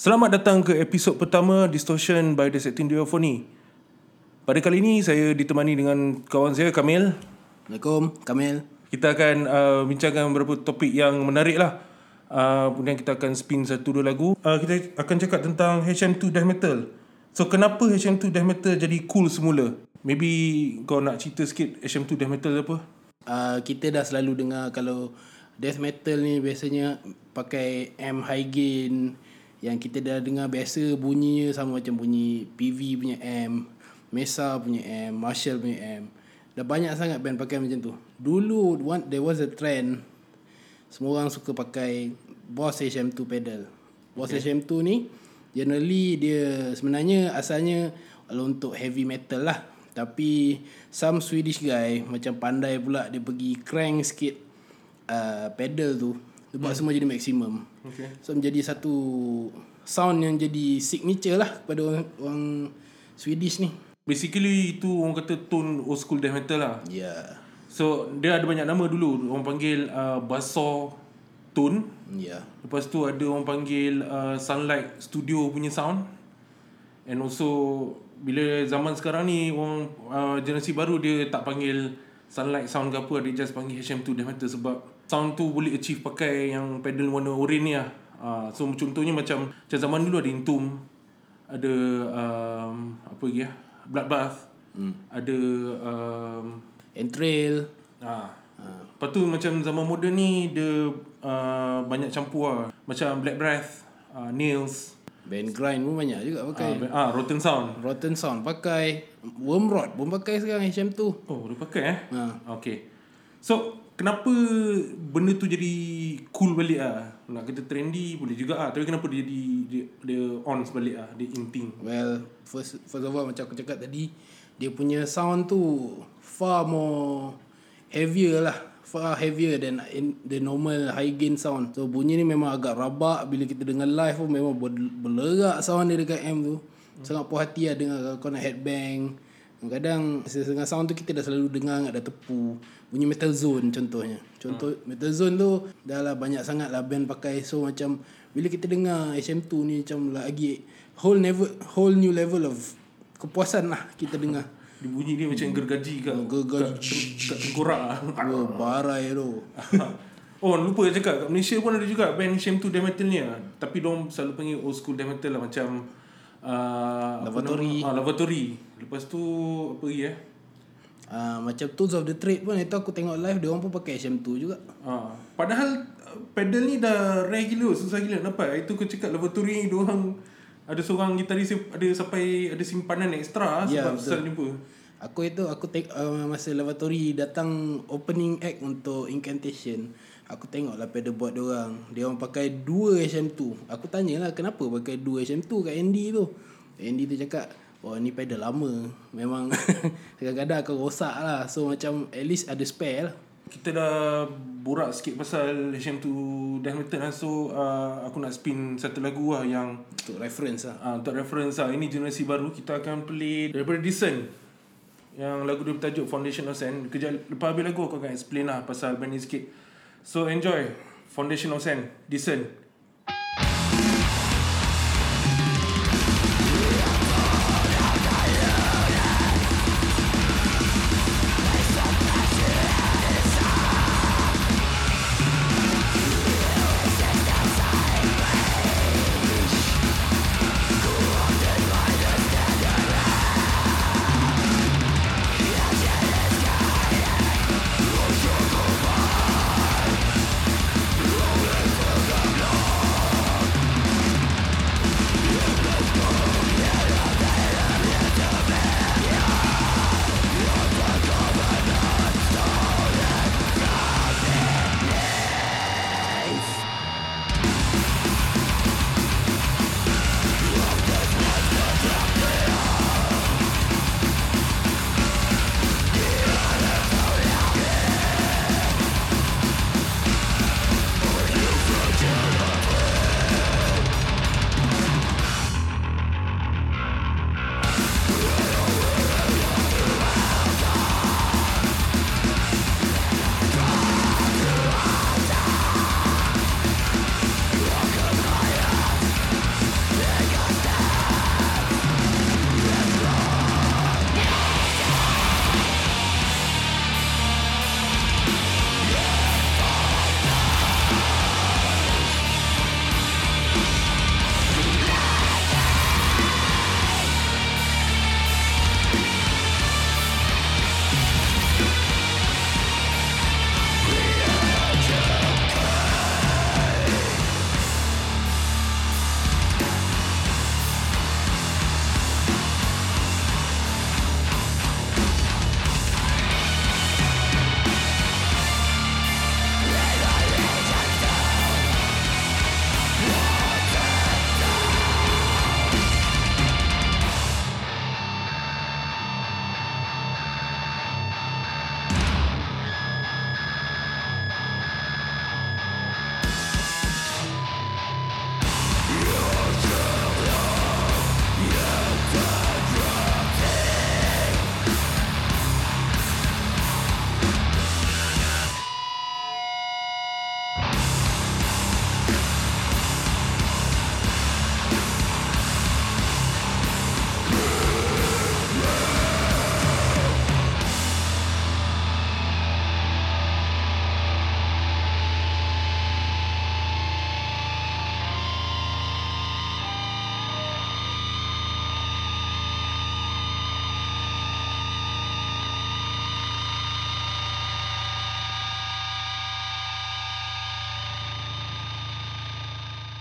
Selamat datang ke episod pertama Distortion by Dissecting Duophony. Pada kali ini saya ditemani dengan kawan saya Kamil. Assalamualaikum, Kamil. Kita akan uh, bincangkan beberapa topik yang menarik lah. Uh, kemudian kita akan spin satu dua lagu. Uh, kita akan cakap tentang HM2 Death Metal. So kenapa HM2 Death Metal jadi cool semula? Maybe kau nak cerita sikit HM2 Death Metal apa? Uh, kita dah selalu dengar kalau death metal ni biasanya pakai amp high gain yang kita dah dengar biasa bunyinya sama macam bunyi PV punya amp, Mesa punya amp, Marshall punya amp. Dah banyak sangat band pakai macam tu. Dulu one, there was a trend semua orang suka pakai Boss HM2 pedal. Boss okay. HM2 ni generally dia sebenarnya asalnya kalau untuk heavy metal lah. Tapi some Swedish guy macam pandai pula dia pergi crank sikit uh, pedal tu. Dia buat hmm. semua jadi maksimum. Okay. So menjadi satu sound yang jadi signature lah kepada orang, orang Swedish ni. Basically itu orang kata tone old school death metal lah. Yeah. So dia ada banyak nama dulu. Orang panggil uh, Basso Tone. Yeah. Lepas tu ada orang panggil uh, Sunlight Studio punya sound. And also bila zaman sekarang ni orang uh, generasi baru dia tak panggil sunlight sound ke apa dia just panggil HM2 death metal sebab sound tu boleh achieve pakai yang pedal warna orange ni lah uh, so contohnya macam macam zaman dulu ada Intum ada um, apa lagi ya Bloodbath hmm. ada um, Entrail ah. Uh. Lepas tu macam zaman moden ni dia uh, banyak campur lah. Macam Black Breath, uh, Nails, Band grind pun banyak juga pakai. Ah, ah Rotten Sound. Rotten Sound pakai. Wormrod pun pakai sekarang HM tu. Oh, dia pakai eh? Ha. Okay. So, kenapa benda tu jadi cool balik ah? Nak kata trendy boleh juga ah. Tapi kenapa dia jadi dia, dia on balik ah? Dia inting. Well, first first of all macam aku cakap tadi, dia punya sound tu far more heavier lah far heavier than in the normal high gain sound. So bunyi ni memang agak rabak bila kita dengar live pun memang berlerak sound dia dekat amp tu. Hmm. Sangat puas hati lah dengar kau nak headbang. Kadang setengah sound tu kita dah selalu dengar ada tepu. Bunyi Metal Zone contohnya. Contoh hmm. Metal Zone tu dah lah banyak sangat lah band pakai. So macam bila kita dengar HM2 ni macam lagi whole level whole new level of kepuasan lah kita dengar. Dia bunyi dia macam gergaji kat gergaji kat tengkorak ah. Oh, barai tu. oh, lupa cakap kat Malaysia pun ada juga band Shame to Death Metal ni ah. Tapi dong selalu panggil old school Death Metal lah macam uh, Lavatory. Ah, Lavatory. Lepas tu apa lagi eh? Uh, macam Tools of the Trade pun itu aku tengok live dia orang pun pakai HM2 juga. Uh, padahal pedal ni dah rare gila, susah gila nampak. Itu aku cakap lavatory ni dia orang ada seorang gitaris ada sampai ada simpanan ekstra ya, sebab yeah, jumpa. Aku itu aku take uh, masa lavatory datang opening act untuk incantation. Aku tengok lah pedal board dia orang. Dia orang pakai dua HM2. Aku tanyalah kenapa pakai dua HM2 kat Andy tu. Andy tu cakap, "Oh ni pedal lama. Memang kadang-kadang aku rosak lah. So macam at least ada spare lah." Kita dah borak sikit pasal HM2 Death Metal lah. So uh, aku nak spin satu lagu lah yang Untuk reference lah. Uh, Untuk reference lah. Ini generasi baru Kita akan play daripada Decent Yang lagu dia bertajuk Foundation of Sand. Kejap lepas habis lagu aku akan explain lah pasal band ni sikit. So enjoy. Foundation of Sand Decent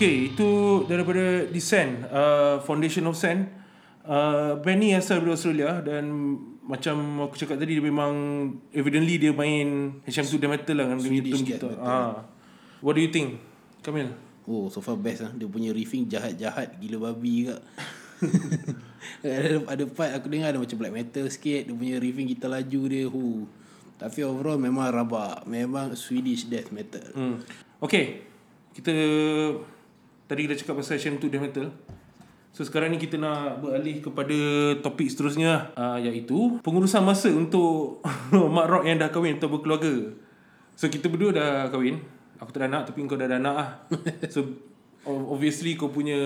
Okay, itu daripada Descent, uh, Foundation of Sand. Uh, band ni asal dari Australia dan macam aku cakap tadi dia memang evidently dia main HM2 Death Metal lah dengan dia Swedish tune kita. Ah. What do you think? Kamil? Oh so far best lah Dia punya riffing jahat-jahat Gila babi juga ada, ada part aku dengar Ada macam black metal sikit Dia punya riffing kita laju dia hu. Tapi overall memang rabak Memang Swedish death metal Hmm. Okay, kita tadi kita cakap pasal HM2 Death Metal. So sekarang ni kita nak beralih kepada topik seterusnya uh, iaitu pengurusan masa untuk mak rock yang dah kahwin atau berkeluarga. So kita berdua dah kahwin. Aku tak ada anak tapi kau dah ada anak lah. So obviously kau punya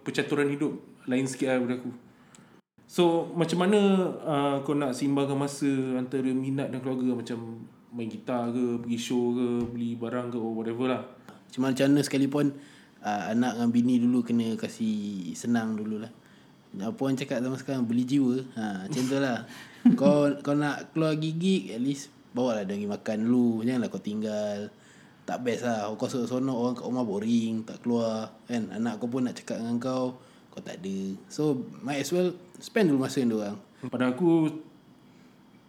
percaturan hidup lain sikit lah daripada aku. So macam mana uh, kau nak seimbangkan masa antara minat dan keluarga macam main gitar ke, pergi show ke, beli barang ke or whatever lah. Macam mana sekalipun uh, Anak dengan bini dulu Kena kasih senang dulu lah Apa orang cakap zaman sekarang Beli jiwa. Ha, Macam tu lah. Kau, kau nak keluar gigi At least Bawa lah dia pergi makan dulu. Janganlah kau tinggal. Tak best lah. Kau sonok-sonok Orang kat rumah boring Tak keluar. Kan? Anak kau pun nak cakap dengan kau Kau tak ada. So might as well Spend dulu masa dengan orang. Pada aku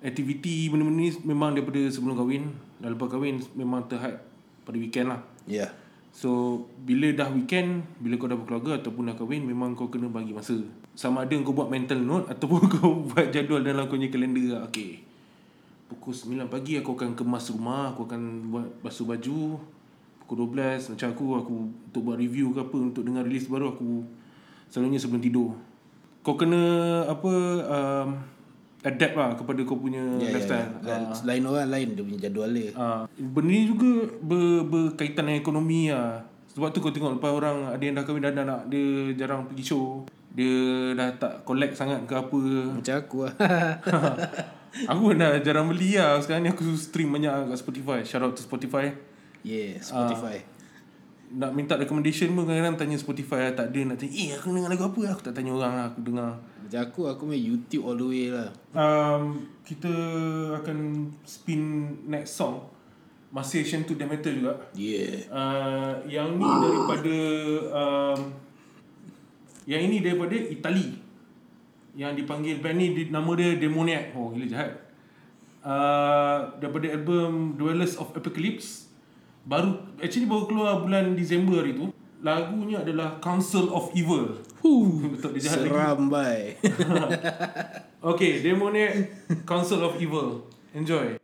aktiviti benda-benda ni memang daripada sebelum kahwin dan lepas kahwin memang terhad pada weekend lah. Ya. yeah. So bila dah weekend, bila kau dah berkeluarga ataupun dah kahwin memang kau kena bagi masa. Sama ada kau buat mental note ataupun kau buat jadual dalam kau punya kalender lah. Okay. Pukul 9 pagi aku akan kemas rumah, aku akan buat basuh baju. Pukul 12 macam aku aku untuk buat review ke apa untuk dengar release baru aku selalunya sebelum tidur. Kau kena apa um, adapt lah kepada kau punya Ya, ya, lifestyle. ya. Lain orang lain Dia punya jadual dia Ah, benda ni juga ber, berkaitan dengan ekonomi lah. Sebab tu kau tengok lepas orang ada yang dah kahwin ada anak, dia jarang pergi show. Dia dah tak collect sangat ke apa. Macam aku lah aku pun dah jarang beli lah. Sekarang ni aku stream banyak kat Spotify. Shout out to Spotify. Yeah Spotify Nak minta recommendation pun kadang-kadang tanya Spotify lah. Tak ada nak tanya, eh aku dengar lagu apa? Aku tak tanya orang lah. Aku dengar. Macam aku Aku main YouTube all the way lah. Um, kita akan spin next song. Masih Asian to the Metal juga. Yeah. Uh, yang ni daripada um, yang ini daripada Itali yang dipanggil band ni nama dia Demoniac. Oh gila jahat. Uh, daripada album Dwellers of Apocalypse. Baru actually baru keluar bulan Disember hari tu. Lagunya adalah Council of Evil Huh, betul dia lagi. Seram bye. Okay Demoniac Council of Evil. Enjoy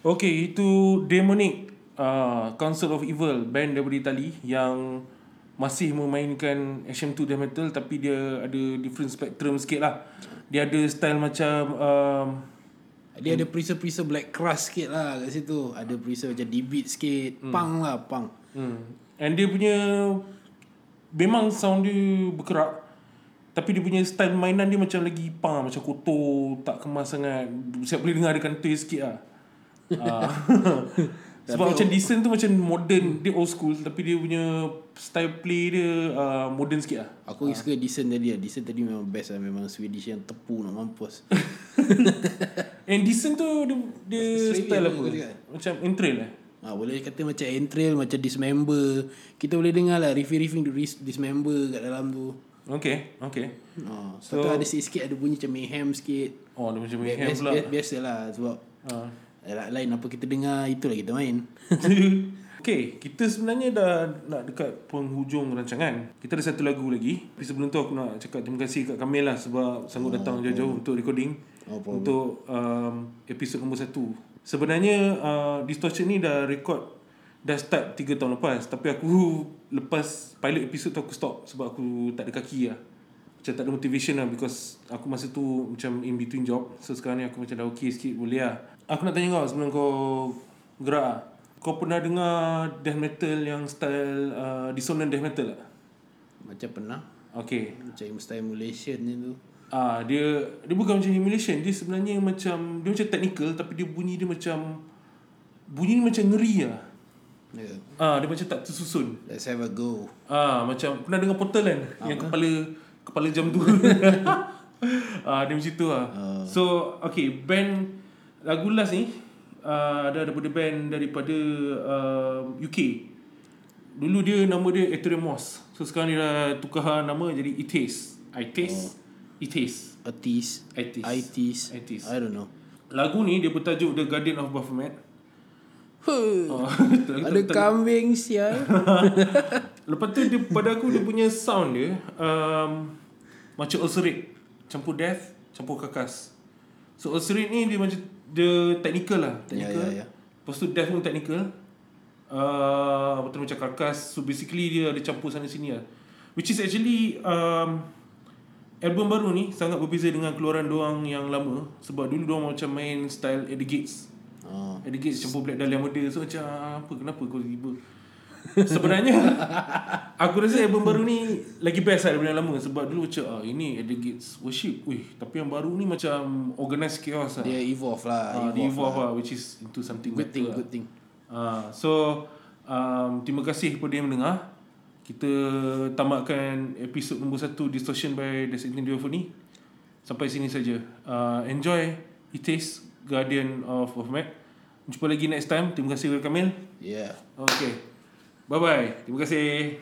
Okay, itu Demonic uh, Council of Evil band daripada Itali yang masih memainkan HM2 death metal tapi dia ada different spectrum sikit lah. Dia ada style macam um, Dia ada perisa-perisa black crust sikit lah kat situ. Ada perisa macam D-beat sikit. Punk lah, punk. hmm, and dia punya memang sound dia berkerak tapi dia punya style mainan dia macam lagi pang macam kotor tak kemas sangat siap boleh dengar dia kantoi sikit lah Ah. sebab macam decent tu macam modern dia old school tapi dia punya style play dia uh, modern sikit lah Aku suka Decent tadi lah. Decent tadi memang best lah. Memang Swedish yang tepu nak mampus. and decent tu dia, dia style apa macam entrail eh Ha, boleh kata macam entrail, macam dismember. Kita boleh dengar lah riffing-riffing dismember kat dalam tu. okay okay Ha, so, ada sikit-sikit ada bunyi macam mayhem sikit. oh dia macam mayhem Biasa, pula biasa, biasa lah sebab Ah. Lain apa kita dengar itulah kita main. okay, kita sebenarnya dah nak dekat penghujung rancangan. Kita ada satu lagu lagi. Tapi sebelum tu aku nak cakap terima kasih kat Kamil lah sebab sanggup datang jauh-jauh untuk recording. Oh, untuk um, episod nombor satu. Sebenarnya uh, Distortion ni dah record dah start 3 tahun lepas. Tapi aku lepas pilot episod tu aku stop sebab aku tak ada kaki lah. Macam tak ada motivation lah because aku masa tu macam in between job. So sekarang ni aku macam dah okay sikit boleh lah. Aku nak tanya kau sebelum kau gerak lah. Kau pernah dengar death metal yang style uh, dissonant death metal tak? macam pernah. Okay. Macam style emulation je tu. Ah dia dia bukan macam emulation, dia sebenarnya macam dia macam technical tapi dia bunyi dia macam bunyi dia macam ngeri lah. Yeah. Ah dia macam tak tersusun. Let's have a go. Ah macam pernah dengar portal kan yang kepala kepala jam tu. ah dia macam tu lah. So okay band lagu last ni uh, ada daripada band daripada uh, UK. Dulu dia nama dia Ethereum Moss. So sekarang dia dah tukar nama jadi Itis. Itis. Itis. Atis. Itis. Itis. Itis. I don't know. Lagu ni dia bertajuk The Guardian of Baphomet. Huh. Oh, Ada kambing sial. Lepas tu dia pada aku dia punya sound dia um, macam ulcerate campur death campur kakas. So ulcerate ni dia macam dia technical lah, technical. Ya, ya, ya. Lepas tu death pun technical. Uh, betul macam karkas So basically dia ada campur sana sini lah Which is actually um, Album baru ni sangat berbeza dengan keluaran doang yang lama Sebab dulu doang macam main style At The Gates Oh. At The Gates campur Black Dahlia Murder So macam apa kenapa kau tiba? Sebenarnya Aku rasa album baru ni Lagi best lah daripada yang lama. Sebab dulu macam ah, Ini At The Gates Worship. Wih, Tapi yang baru ni macam Organized chaos lah. Dia evolve lah. uh, Dia evolve lah. Which is into something Good thing, lah. good thing. Uh, so um, Terima kasih kepada yang mendengar. Kita tamatkan episod nombor 1 Distortion by Death Satan Duo ni Sampai sini saja. Uh, Enjoy It Taste Guardian of Baphomet Jumpa lagi next time. Terima kasih kepada Kamil. Yeah. Okay Bye bye Terima kasih